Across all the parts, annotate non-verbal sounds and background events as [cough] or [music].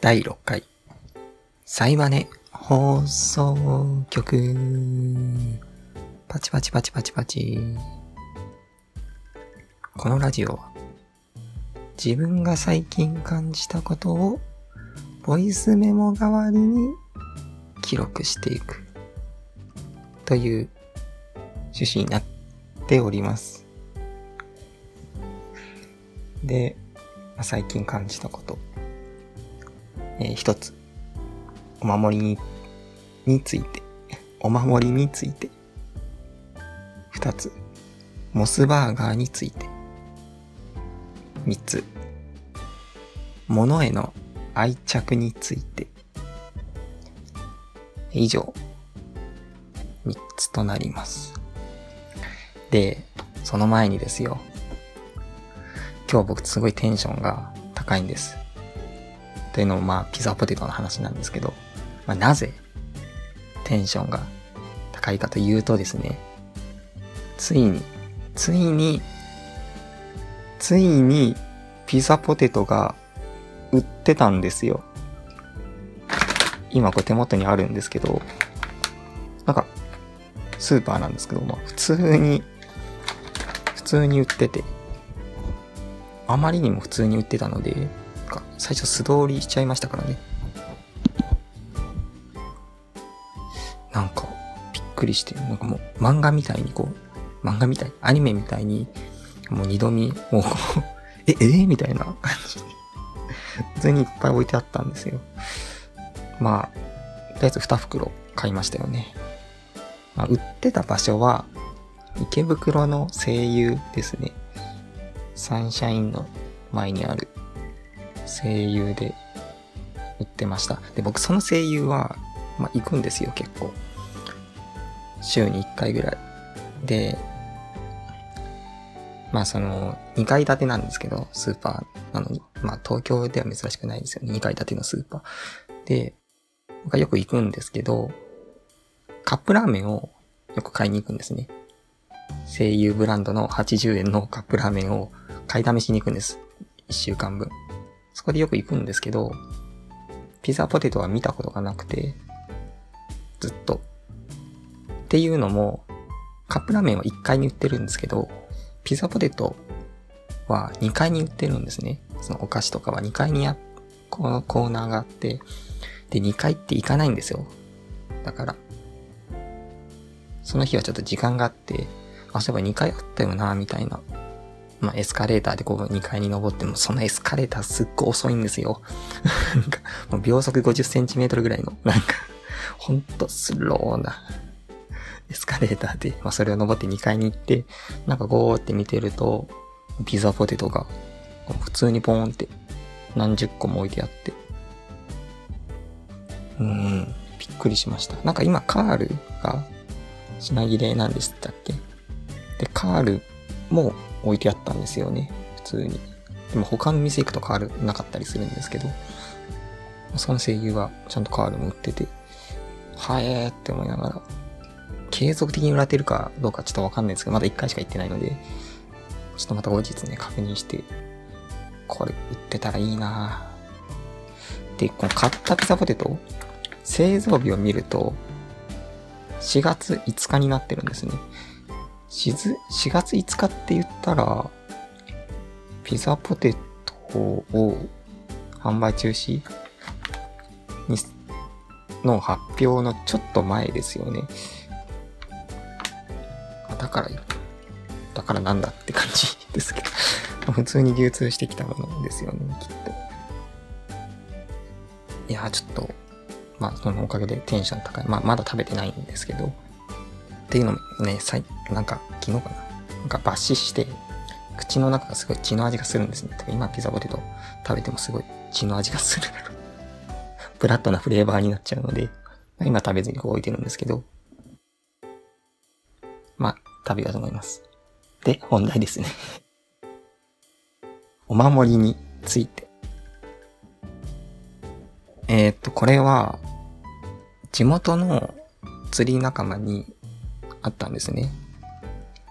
第6回、サイバネ放送局。パチパチパチパチパチ。このラジオは、自分が最近感じたことを、ボイスメモ代わりに記録していく。という趣旨になっております。で、最近感じたこと。えー一つ。お守りに、について。お守りについて。二つ。モスバーガーについて。三つ。物への愛着について。以上。三つとなります。で、その前にですよ。今日僕すごいテンションが高いんです。というのもまあピザポテトの話なんですけど、まあ、なぜテンションが高いかというとですね、ついに、ついに、ついにピザポテトが売ってたんですよ。今これ手元にあるんですけど、なんか、スーパーなんですけど、まあ普通に、普通に売ってて、あまりにも普通に売ってたので、最初素通りしちゃいましたからね。なんか、びっくりして、なんかもう漫画みたいにこう、漫画みたい、アニメみたいに、もう二度見、もうこう、え、えー？みたいな感じで、普通にいっぱい置いてあったんですよ。まあ、とりあえず2袋買いましたよね。まあ、売ってた場所は、池袋の声優ですね。サンシャインの前にある声優で売ってました。で、僕その声優は、まあ、行くんですよ、結構。週に1回ぐらい。で、まあその、2階建てなんですけど、スーパーなのに。まあ東京では珍しくないですよね。2階建てのスーパー。で、僕はよく行くんですけど、カップラーメンをよく買いに行くんですね。声優ブランドの80円のカップラーメンを買いだめしに行くんです。1週間分。そこでよく行くんですけど、ピザポテトは見たことがなくて、ずっと。っていうのも、カップラーメンは1階に売ってるんですけど、ピザポテトは2階に売ってるんですね。そのお菓子とかは2階にあ、このコーナーがあって、で、2階って行かないんですよ。だから、その日はちょっと時間があって、あ、そういえば2階あったよな、みたいな。まあ、エスカレーターでこう2階に登っても、そのエスカレーターすっごい遅いんですよ。[laughs] なんか、もう秒速50センチメートルぐらいの、なんか、ほんとスローなエスカレーターで、まあ、それを登って2階に行って、なんかゴーって見てると、ピザポテトが、普通にポーンって、何十個も置いてあって。うん、びっくりしました。なんか今、カールが品切れなんでしたっけ？で、カールも置いてあったんですよね。普通に。でも他の店行くとカールなかったりするんですけど、その声優はちゃんとカールも売ってて、はえーって思いながら、継続的に売られてるかどうかちょっとわかんないですけど、まだ1回しか行ってないので、ちょっとまた後日ね、確認して、これ売ってたらいいなで、この買ったピザポテト、製造日を見ると、4月5日になってるんですね。しず4月5日って言ったら、ピザポテトを販売中止？にの発表のちょっと前ですよね。だから、だからなんだって感じ [laughs] ですけど。普通に流通してきたものですよね、きっと。いや、ちょっと、まあ、そのおかげでテンション高い。まあ、まだ食べてないんですけど。っていうのもね、さい、なんか、昨日かな。なんか抜歯して、口の中がすごい血の味がするんですね。今ピザポテト食べてもすごい血の味がする。[laughs] ブラッドなフレーバーになっちゃうので、今食べずにこう置いてるんですけど、まあ、食べようと思います。で、本題ですね。[laughs] お守りについて。えーっと、これは、地元の釣り仲間にあったんですね。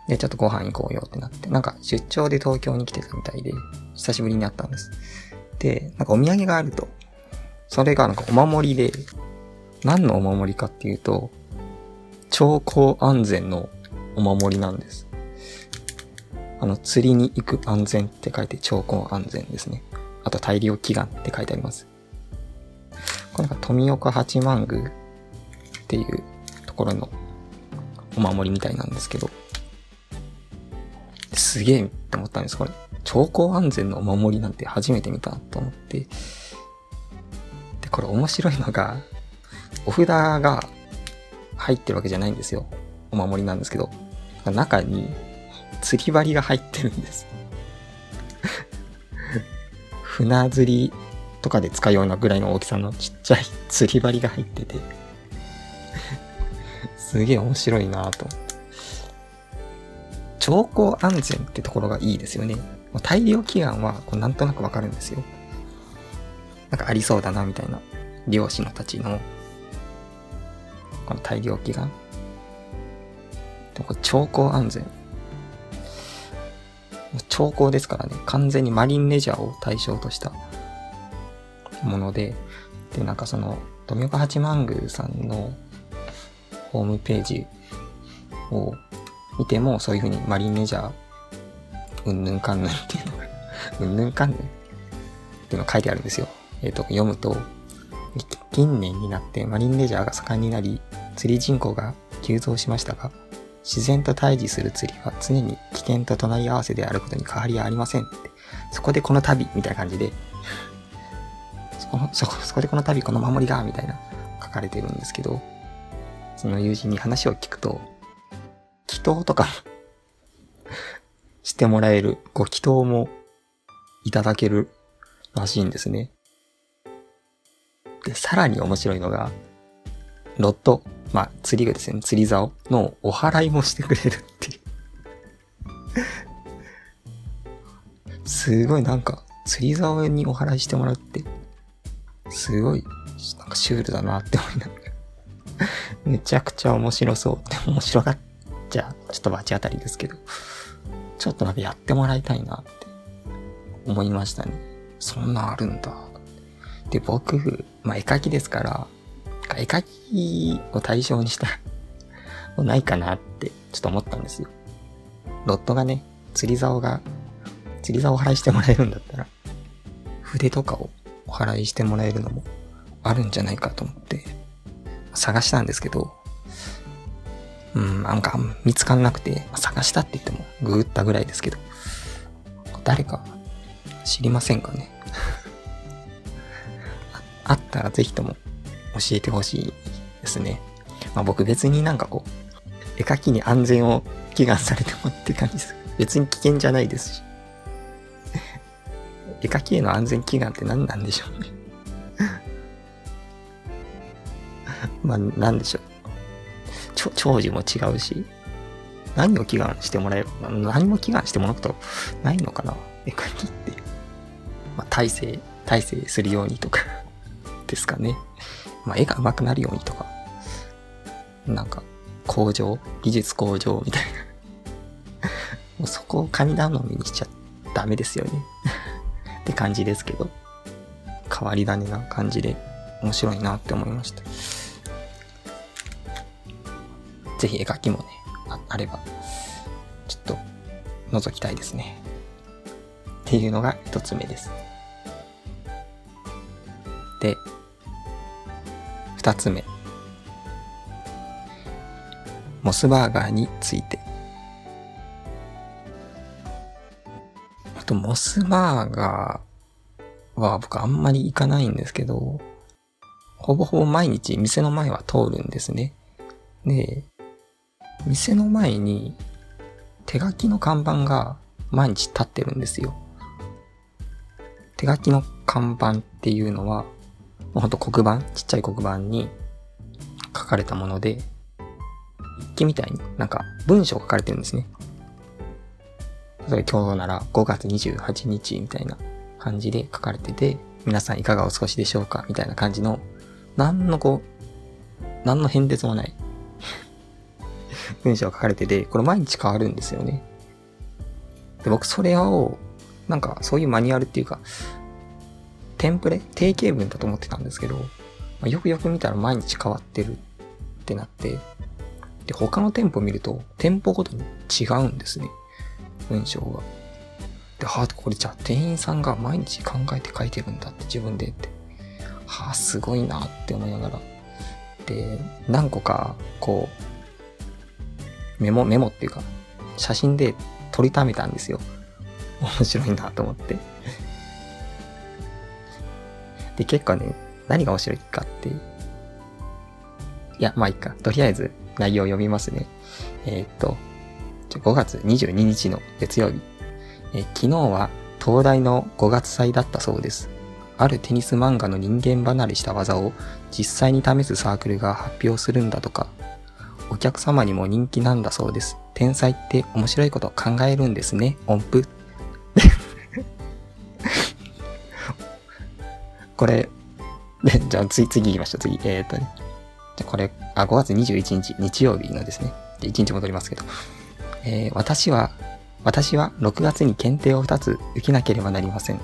で、ちょっとご飯行こうよってなって、なんか出張で東京に来てたみたいで、久しぶりに会ったんです。で、なんかお土産があるとそれがなんかお守りで、何のお守りかっていうと、超高安全のお守りなんです。あの、釣りに行く安全って書いて超高安全ですね。あと大量祈願って書いてあります。これが富岡八幡宮っていうところのお守りみたいなんですけど、すげえって思ったんです。これ、超高安全のお守りなんて初めて見たと思って。で、これ面白いのが、お札が入ってるわけじゃないんですよ。お守りなんですけど、中に釣り針が入ってるんです。[laughs] 船釣りとかで使うようなぐらいの大きさのちっちゃい釣り針が入っててすげえ面白いなぁと。超高安全ってところがいいですよね。大量祈願はこうなんとなくわかるんですよ。なんかありそうだなみたいな。漁師のたちの、この大量祈願。でも超高安全。超高ですからね。完全にマリンレジャーを対象としたもので、で、なんかその、富岡八幡宮さんのホームページを見ても、そういう風にマリンレジャー、うんぬんかんぬんっていうのがうんぬんかんぬんっていうのが書いてあるんですよ。[laughs] えっ、ー、と、読むと、近年になってマリンレジャーが盛んになり、釣り人口が急増しましたが、自然と対峙する釣りは常に危険と隣り合わせであることに変わりはありませんって。そこでこの旅みたいな感じで、[laughs] こそこ、そこでこの旅この守りがみたいな書かれてるんですけど、その友人に話を聞くと、祈祷とか [laughs] してもらえる、ご祈祷もいただけるらしいんですね。で、さらに面白いのが、ロット、まあ、釣り具ですね、釣り竿のお祓いもしてくれるっていう。すごいなんか、釣り竿にお祓いしてもらうって、すごい、なんかシュールだなって思いながら。[laughs] めちゃくちゃ面白そうって面白がっちゃ、ちょっと罰当たりですけど、ちょっとなんかやってもらいたいなって思いましたね。そんなあるんだ。で、僕、まあ、絵描きですから、絵描きを対象にしたないかなってちょっと思ったんですよ。ロットがね、釣り竿が、釣り竿を払いしてもらえるんだったら、筆とかをお払いしてもらえるのもあるんじゃないかと思って、探したんですけど、うん、なんか見つかんなくて、探したって言ってもグーったぐらいですけど、誰か知りませんかね？[laughs] あったらぜひとも教えてほしいですね。まあ僕別になんかこう、絵描きに安全を祈願されてもって感じです。別に危険じゃないですし。絵描きへの安全祈願って何なんでしょうねまあ、なんでしょう。ちょ、長寿も違うし、何を祈願してもらえる何も祈願してもらうことないのかな絵描きって。まあ、体制、体制するようにとか [laughs] ですかね。まあ、絵が上手くなるようにとか。なんか、向上技術向上みたいな [laughs] もうそこを神頼みにしちゃダメですよね [laughs] って感じですけど。変わり種な感じで面白いなって思いました。ぜひ絵描きもね、ああれば、ちょっと覗きたいですね。っていうのが一つ目です。で、二つ目。モスバーガーについて。あと、モスバーガーは僕あんまり行かないんですけど、ほぼほぼ毎日店の前は通るんですね。で、店の前に手書きの看板が毎日立ってるんですよ。手書きの看板っていうのは、もうほんと黒板、ちっちゃい黒板に書かれたもので、日記みたいになんか文章書かれてるんですね。例えば今日なら5月28日みたいな感じで書かれてて、皆さんいかがお過ごしでしょうかみたいな感じの、何のこう、何の変哲もない文章が書かれてて、これ毎日変わるんですよね。で、僕それを、なんかそういうマニュアルっていうか、テンプレ？定型文だと思ってたんですけど、まあ、よくよく見たら毎日変わってるってなって、で、他の店舗見ると、店舗ごとに違うんですね。文章が。で、はあ、これじゃあ店員さんが毎日考えて書いてるんだって自分でって。はあ、すごいなって思いながら。で、何個か、こう、メモ、メモっていうか、写真で撮りためたんですよ。面白いなと思って。で、結構ね、何が面白いかって、いや、まあいいか。とりあえず内容を読みますね。えー、っと、5月22日の月曜日。え昨日は東大の5月祭だったそうです。あるテニス漫画の人間離れした技を実際に試すサークルが発表するんだとか、お客様にも人気なんだそうです。天才って面白いこと考えるんですね、音符。[laughs] これ、じゃあ次、次行きましょう、次。えー、っとね。じゃこれ、あ、5月21日、日曜日のですね。1日戻りますけど。えー、私は、私は6月に検定を2つ受けなければなりません。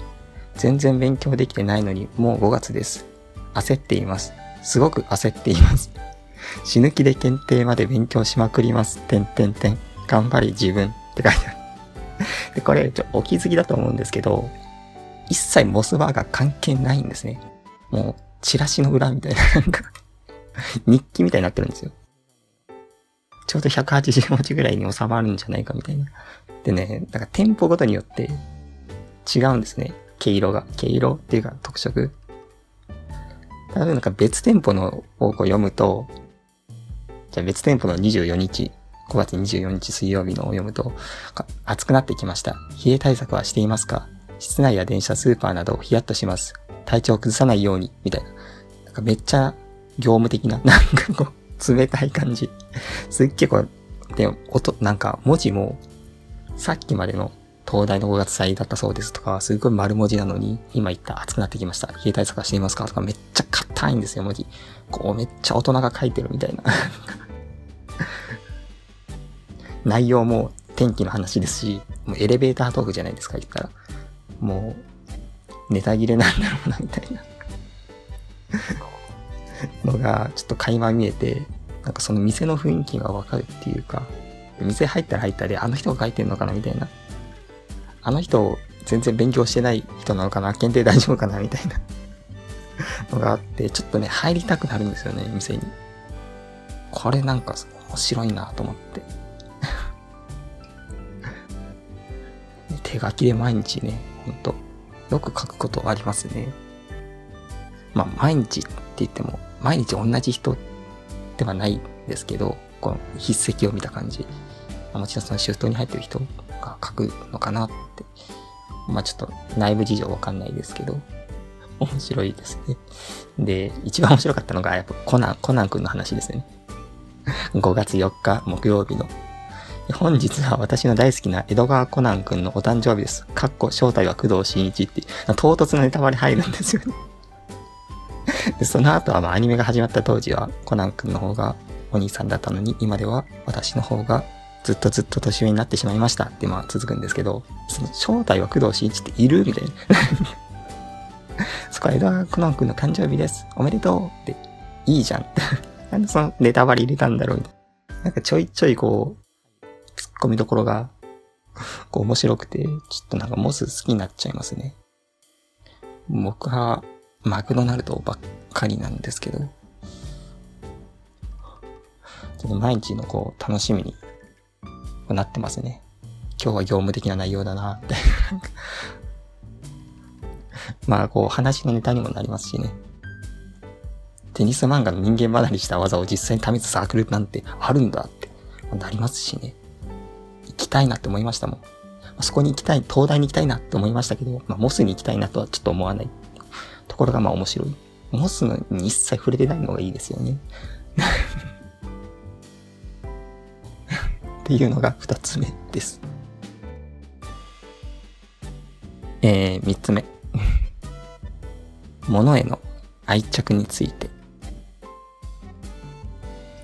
全然勉強できてないのに、もう5月です。焦っています。すごく焦っています。死ぬ気で検定まで勉強しまくります。てんてんてん。頑張り自分って書いてある。で、これ、ちょ、お気づきだと思うんですけど、一切モスバーガー関係ないんですね。もう、チラシの裏みたいな、なんか日記みたいになってるんですよ。ちょうど180文字ぐらいに収まるんじゃないかみたいな。でね、だから店舗ごとによって違うんですね。毛色が。毛色っていうか特色。例えばなんか別店舗のを読むと、じゃあ別店舗の24日、5月24日水曜日のを読むと、暑くなってきました。冷え対策はしていますか？室内や電車、スーパーなどヒヤッとします。体調を崩さないように、みたいな。なんかめっちゃ業務的な、[laughs] なんかこう、冷たい感じ。すっげえこう、で、音、なんか文字も、さっきまでの東大の5月祭だったそうですとか、すごい丸文字なのに、今言った暑くなってきました。冷え対策はしていますかとか、めっちゃ硬いんですよ、文字。こう、めっちゃ大人が書いてるみたいな。内容も天気の話ですし、もうエレベータートークじゃないですか、言ったら。もう、ネタ切れなんだろうな、みたいな。のが、ちょっと垣間見えて、なんかその店の雰囲気がわかるっていうか、店入ったら入ったで、あの人が書いてんのかなみたいな。あの人、全然勉強してない人なのかな？検定大丈夫かな？みたいな [laughs] のがあって、ちょっとね、入りたくなるんですよね、店に。これなんか面白いなと思って。[laughs] 手書きで毎日ね、ほんと、よく書くことありますね。まあ、毎日って言っても、毎日同じ人ではないんですけど、この筆跡を見た感じ。もちろんそのシフトに入ってる人が書くのかなって。まあちょっと内部事情わかんないですけど、面白いですね。で、一番面白かったのがやっぱコナン、コナン君の話ですね。5月4日木曜日の。本日は私の大好きな江戸川コナン君のお誕生日です。かっこ正体は工藤新一って、唐突なネタバレ入るんですよね。で、その後はまあアニメが始まった当時はコナン君の方がお兄さんだったのに、今では私の方がずっとずっと年上になってしまいましたってまあ続くんですけど、その正体は工藤新一っているみたいな。[laughs] そこは江戸コナン君の誕生日です。おめでとうって、いいじゃん。なんでそのネタバレ入れたんだろうみたいな。なんかちょいちょいこう、突っ込みどころが、こう面白くて、ちょっとなんかモス好きになっちゃいますね。僕は、マクドナルドばっかりなんですけど、ちょっと毎日のこう、楽しみになってますね。今日は業務的な内容だなって。[laughs] まあ、こう、話のネタにもなりますしね。テニス漫画の人間離れした技を実際に試すサークルなんてあるんだってなりますしね。行きたいなって思いましたもん。そこに行きたい、東大に行きたいなって思いましたけど、まあ、モスに行きたいなとはちょっと思わないところがまあ面白い。モスに一切触れてないのがいいですよね。っていうのが二つ目です。えー、三つ目。[laughs] 物への愛着について。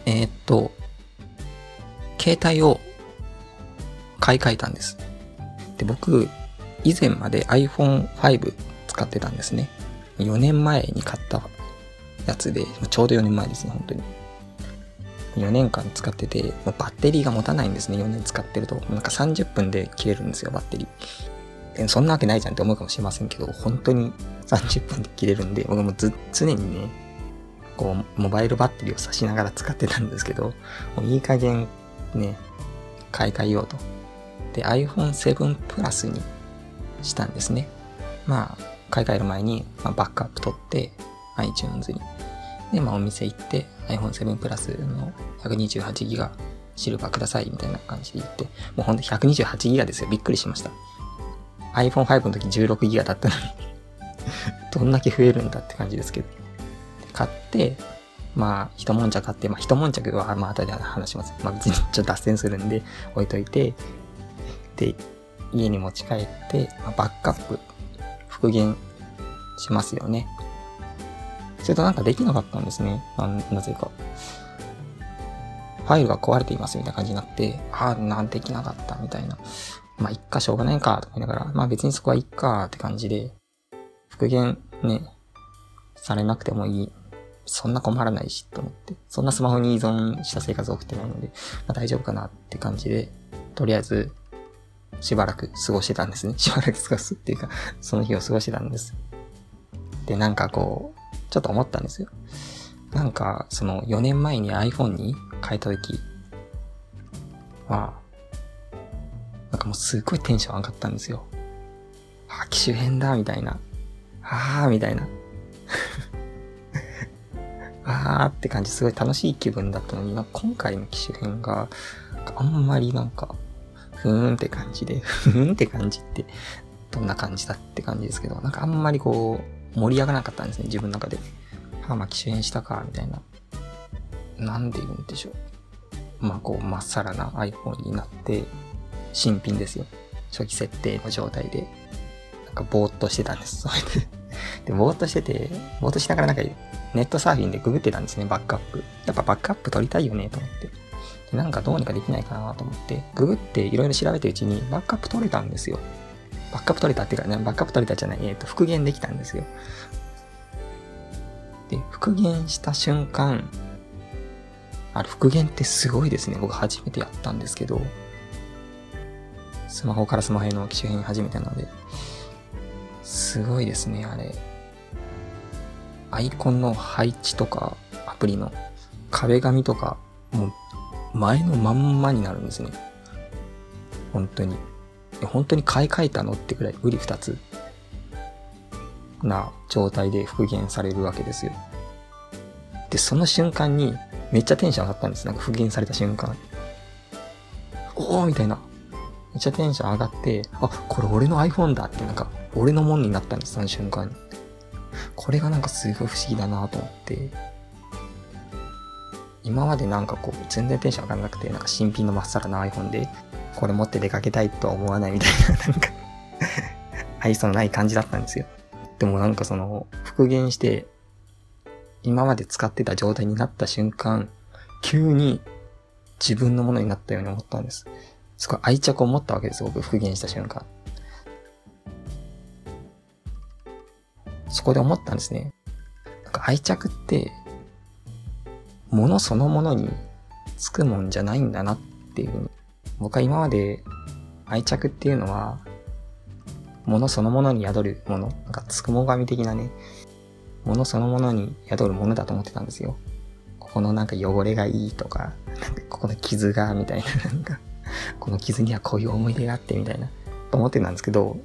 えー、っと、携帯を買い替えたんです。で、僕、以前まで iPhone5 使ってたんですね。4年前に買ったやつで、ちょうど4年前ですね、本当に。4年間使ってて、もうバッテリーが持たないんですね、4年使ってると。なんか30分で切れるんですよ、バッテリー。そんなわけないじゃんって思うかもしれませんけど、本当に30分で切れるんで、僕もず、常にね、こう、モバイルバッテリーを挿しながら使ってたんですけど、もういい加減ね、買い替えようと。で、iPhone7 Plus にしたんですね。まあ、買い替える前に、まあ、バックアップ取って、iTunes に。で、まあ、お店行って、iPhone7 Plus の 128GB シルバーくださいみたいな感じで言って、もうほんと 128GB ですよ。びっくりしました。iPhone5 の時 16GB だったのに [laughs] どんだけ増えるんだって感じですけど。買って、まあ、一悶着買って、まあ、一悶着は、まあ、後で話します。まあ、別にちょっと脱線するんで、置いといて、で、家に持ち帰って、まあ、バックアップ、復元しますよね。それとなんかできなかったんですね。ななぜか。ファイルが壊れていますみたいな感じになって、ああ、なんできなかったみたいな。まあ、いっか、しょうがないか、とか言いながら、まあ別にそこはいっか、って感じで、復元ね、されなくてもいい。そんな困らないし、と思って。そんなスマホに依存した生活を送ってないので、まあ大丈夫かなって感じで、とりあえず、しばらく過ごしてたんですね。[laughs] しばらく過ごすっていうか、その日を過ごしてたんです。で、なんかこう、ちょっと思ったんですよ。なんか、その4年前に iPhone に変えた時は、なんかもうすっごいテンション上がったんですよ。あ、機種変だ、みたいな。あー、みたいな。[laughs] あーって感じ、すごい楽しい気分だったのに、なんか今回の機種編が、あんまりなんか、ふーんって感じで、ふーんって感じって、どんな感じだって感じですけど、なんかあんまりこう、盛り上がらなかったんですね、自分の中で。はあ、まあ機種変したか、みたいな。なんで言うんでしょう。まあこう、まっさらな iPhone になって、新品ですよ。初期設定の状態で、なんかぼーっとしてたんです。それでで、ぼーっとしてて、ぼーっとしながらなんかネットサーフィンでググってたんですね、バックアップ。やっぱバックアップ取りたいよね、と思って。で、なんかどうにかできないかなと思って、ググっていろいろ調べてるうちにバックアップ取れたんですよ。バックアップ取れたっていうかね、バックアップ取れたじゃない、えっ、ー、と、復元できたんですよ。で、復元した瞬間、あれ、復元ってすごいですね。僕初めてやったんですけど、スマホからスマホへの機種変初めてなので、すごいですね、あれ。アイコンの配置とか、アプリの壁紙とか、もう前のまんまになるんですね。本当に。本当に買い替えたのってくらい、売り二つな状態で復元されるわけですよ。で、その瞬間にめっちゃテンション上がったんです。なんか復元された瞬間。おーみたいな。めっちゃテンション上がって、あ、これ俺の iPhone だってなんか、俺のもんになったんです、その瞬間に。これがなんかすごい不思議だなと思って。今までなんかこう、全然テンション上がらなくて、なんか新品のまっさらな iPhone で、これ持って出かけたいとは思わないみたいな、[laughs] なんか愛想のない感じだったんですよ。でもなんかその、復元して、今まで使ってた状態になった瞬間、急に自分のものになったように思ったんです。すごい愛着を持ったわけです、僕、復元した瞬間。そこで思ったんですね。なんか愛着って、ものそのものにつくもんじゃないんだなっていうふうに。僕は今まで愛着っていうのは、ものそのものに宿るもの、なんかつくも神的なね、ものそのものに宿るものだと思ってたんですよ。ここのなんか汚れがいいとか、なんかここの傷が、みたいな、なんか、この傷にはこういう思い出があって、みたいな、と思ってたんですけど、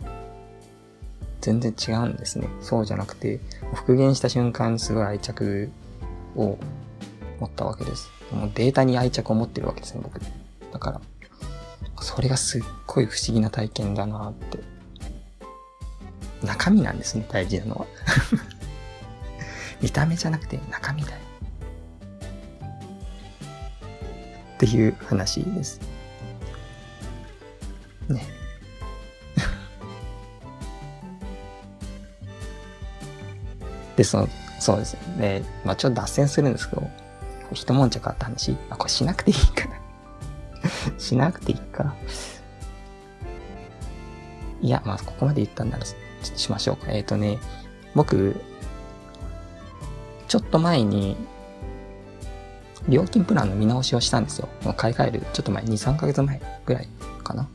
全然違うんですね。そうじゃなくて、復元した瞬間すごい愛着を持ったわけです。もうデータに愛着を持ってるわけですね、僕。だから、それがすっごい不思議な体験だなって。中身なんですね、大事なのは。[laughs] 見た目じゃなくて中身だよ。っていう話です。ね。[laughs] で、その、そうですね。まあちょっと脱線するんですけど、一悶着あった話、あ、これしなくていいかな。[laughs] しなくていいか。いや、まあここまで言ったんならちょっとしましょうか。えっ、ー、とね、僕、ちょっと前に、料金プランの見直しをしたんですよ。もう買い替える、ちょっと前、2、3ヶ月前ぐらいかな。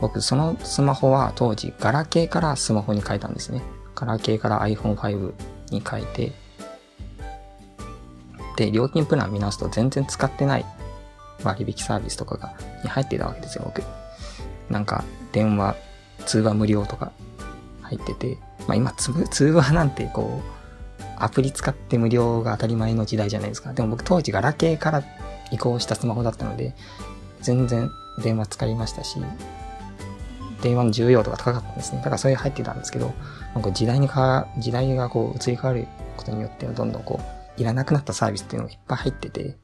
僕、そのスマホは当時、ガラケーからスマホに変えたんですね。ガラケーから iPhone5 に変えて、で、料金プラン見直すと全然使ってない割引サービスとかが、に入ってたわけですよ、僕。なんか、電話、通話無料とか入ってて、まあ今、通話なんてこう、アプリ使って無料が当たり前の時代じゃないですか。でも僕当時ガラケーから移行したスマホだったので、全然電話使いましたし、電話の重要度が高かったんですね。だからそれ入ってたんですけど、なんか時代にか、時代がこう移り変わることによってどんどんこう、いらなくなったサービスっていうのがいっぱい入ってて、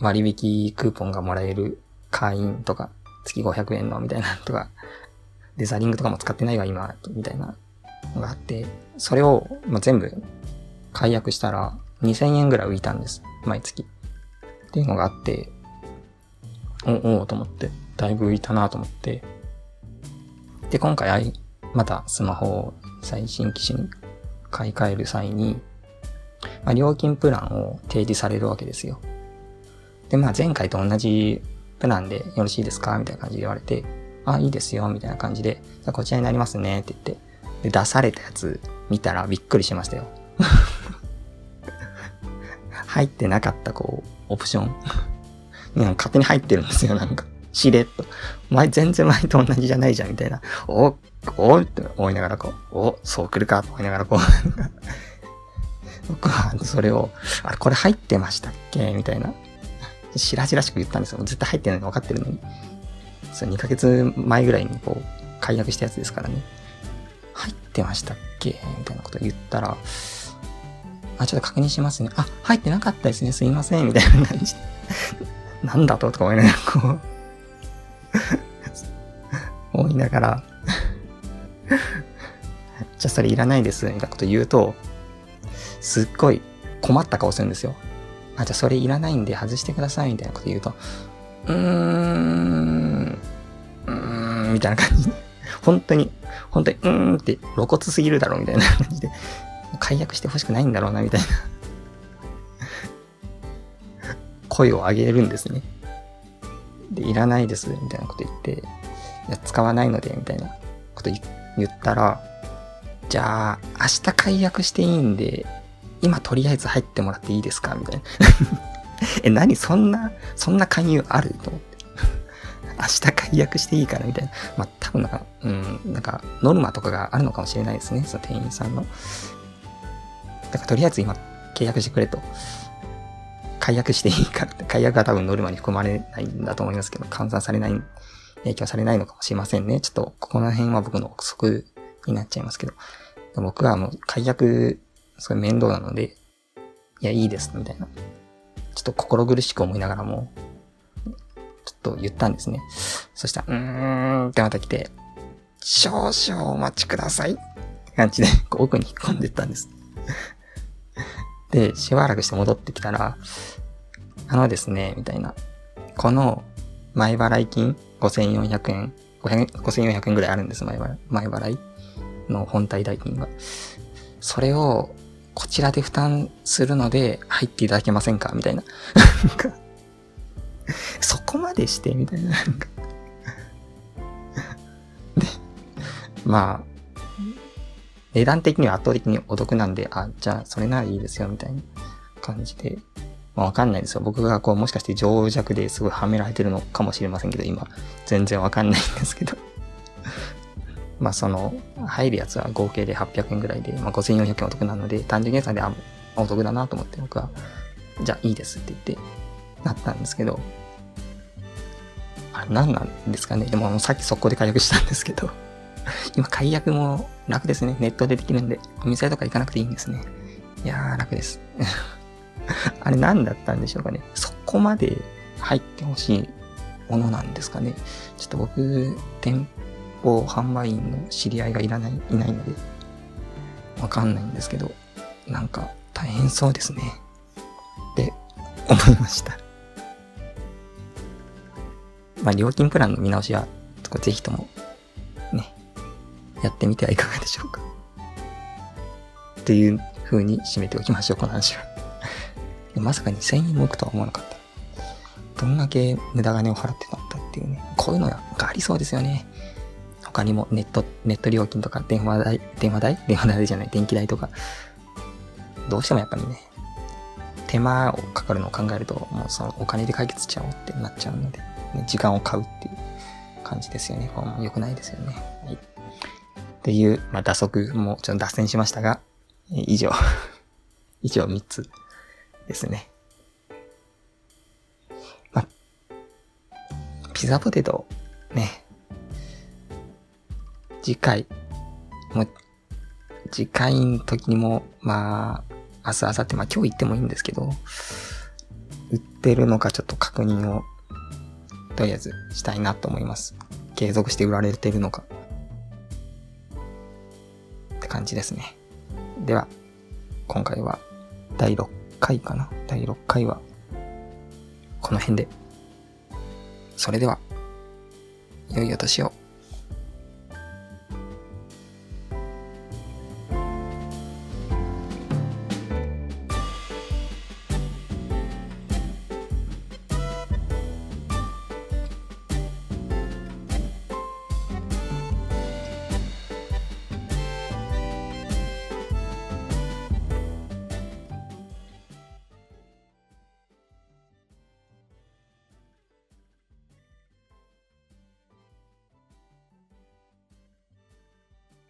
割引クーポンがもらえる会員とか、月500円のみたいなとか、デザリングとかも使ってないわ今、みたいなのがあって、それを、まあ、全部解約したら2000円ぐらい浮いたんです。毎月。っていうのがあって、お、おと思って、だいぶ浮いたなと思って。で、今回、またスマホを最新機種に買い替える際に、まあ、料金プランを提示されるわけですよ。で、まあ前回と同じプランでよろしいですかみたいな感じで言われて、あ、いいですよ、みたいな感じで、じゃこちらになりますね、って言って、で、出されたやつ見たらびっくりしましたよ。[laughs] 入ってなかった、こう、オプション。[laughs] 勝手に入ってるんですよ、なんか。しれっと。前、全然前と同じじゃないじゃん、みたいな。お、おって思いながらこう、お、そう来るかと思いながらこう、僕はそれを、あれ、これ入ってましたっけ？みたいな。しらしらしく言ったんですよ。絶対入ってないの分かってるのに。それ2ヶ月前ぐらいにこう、解約したやつですからね。入ってましたっけ？みたいなこと言ったら、あ、ちょっと確認しますね。あ、入ってなかったですね。すいません。みたいな感じ。[laughs] なんだと？とか思いながら、こう [laughs] 思いながら [laughs] じゃあそれいらないです。みたいなこと言うと、すっごい困った顔するんですよ。あ、じゃあそれいらないんで外してください。みたいなこと言うと、うーん、うーん、みたいな感じで、本当に、本当に、うーんって露骨すぎるだろ、みたいな感じで、解約してほしくないんだろうな、みたいな声を上げるんですね。で、いらないです、みたいなこと言って、いや、使わないので、みたいなこと言ったら、じゃあ、明日解約していいんで、今とりあえず入ってもらっていいですか？みたいな [laughs] え、何？そんな、そんな勧誘あると思って。明日解約していいからみたいな。まあ、多分なんか、うん、なんか、ノルマとかがあるのかもしれないですね。その店員さんの。だからとりあえず今、契約してくれと。解約していいかって。解約が多分ノルマに含まれないんだと思いますけど、換算されない、影響されないのかもしれませんね。ちょっと、ここら辺は僕の憶測になっちゃいますけど。僕はもう解約すごい面倒なので、いや、いいです、みたいな。ちょっと心苦しく思いながらも、ちょっと言ったんですね。そしたら、うーんってまた来て、少々お待ちください。って感じで、奥に引っ込んでったんです。で、しばらくして戻ってきたら、あのですね、みたいな。この前払い金5400円、5400円ぐらいあるんです、前払い。前払いの本体代金が。それをこちらで負担するので入っていただけませんか？みたいな。そこまでして、みたいな。で、まあ、値段的には圧倒的にお得なんで、あ、じゃあそれならいいですよ、みたいな感じで。まあわかんないですよ。僕がこうもしかして情弱ですごいはめられてるのかもしれませんけど、今、全然わかんないんですけどまあその、入るやつは合計で800円ぐらいで、まあ5400円お得なので、単純計算で、あ、お得だなと思って僕は、じゃあいいですって言って、なったんですけど、あれ何なんですかね？でもさっき速攻で解約したんですけど、[laughs] 今解約も楽ですね。ネットでできるんで、お店とか行かなくていいんですね。いやー、楽です。[laughs] あれ何だったんでしょうかね？そこまで入ってほしいものなんですかね？ちょっと僕、店舗販売員の知り合いがいらない、いないので、わかんないんですけど、なんか大変そうですね。って思いました。まあ、料金プランの見直しは、ぜひとも、ね、やってみてはいかがでしょうか。っていう風に締めておきましょう、この話は。[laughs] まさかに1000円も浮くとは思わなかった。どんだけ無駄金を払ってたんだっていうね。こういうのがありそうですよね。他にもネット、ネット料金とか電話代、電話代？電話代じゃない、電気代とか。どうしてもやっぱりね、手間をかかるのを考えると、もうそのお金で解決しちゃおうってなっちゃうので、ね、時間を買うっていう感じですよね。これも良くないですよね。はい。っていう、まあ、打足もちょっと脱線しましたが、以上 [laughs] 以上3つですね。まあ、ピザポテト、ね。次回、もう、次回の時にも、まあ、明日、明後日、まあ今日行ってもいいんですけど、売ってるのかちょっと確認を、とりあえずしたいなと思います。継続して売られてるのか。って感じですね。では、今回は第6回かな？第6回は、この辺で。それでは、良いお年を。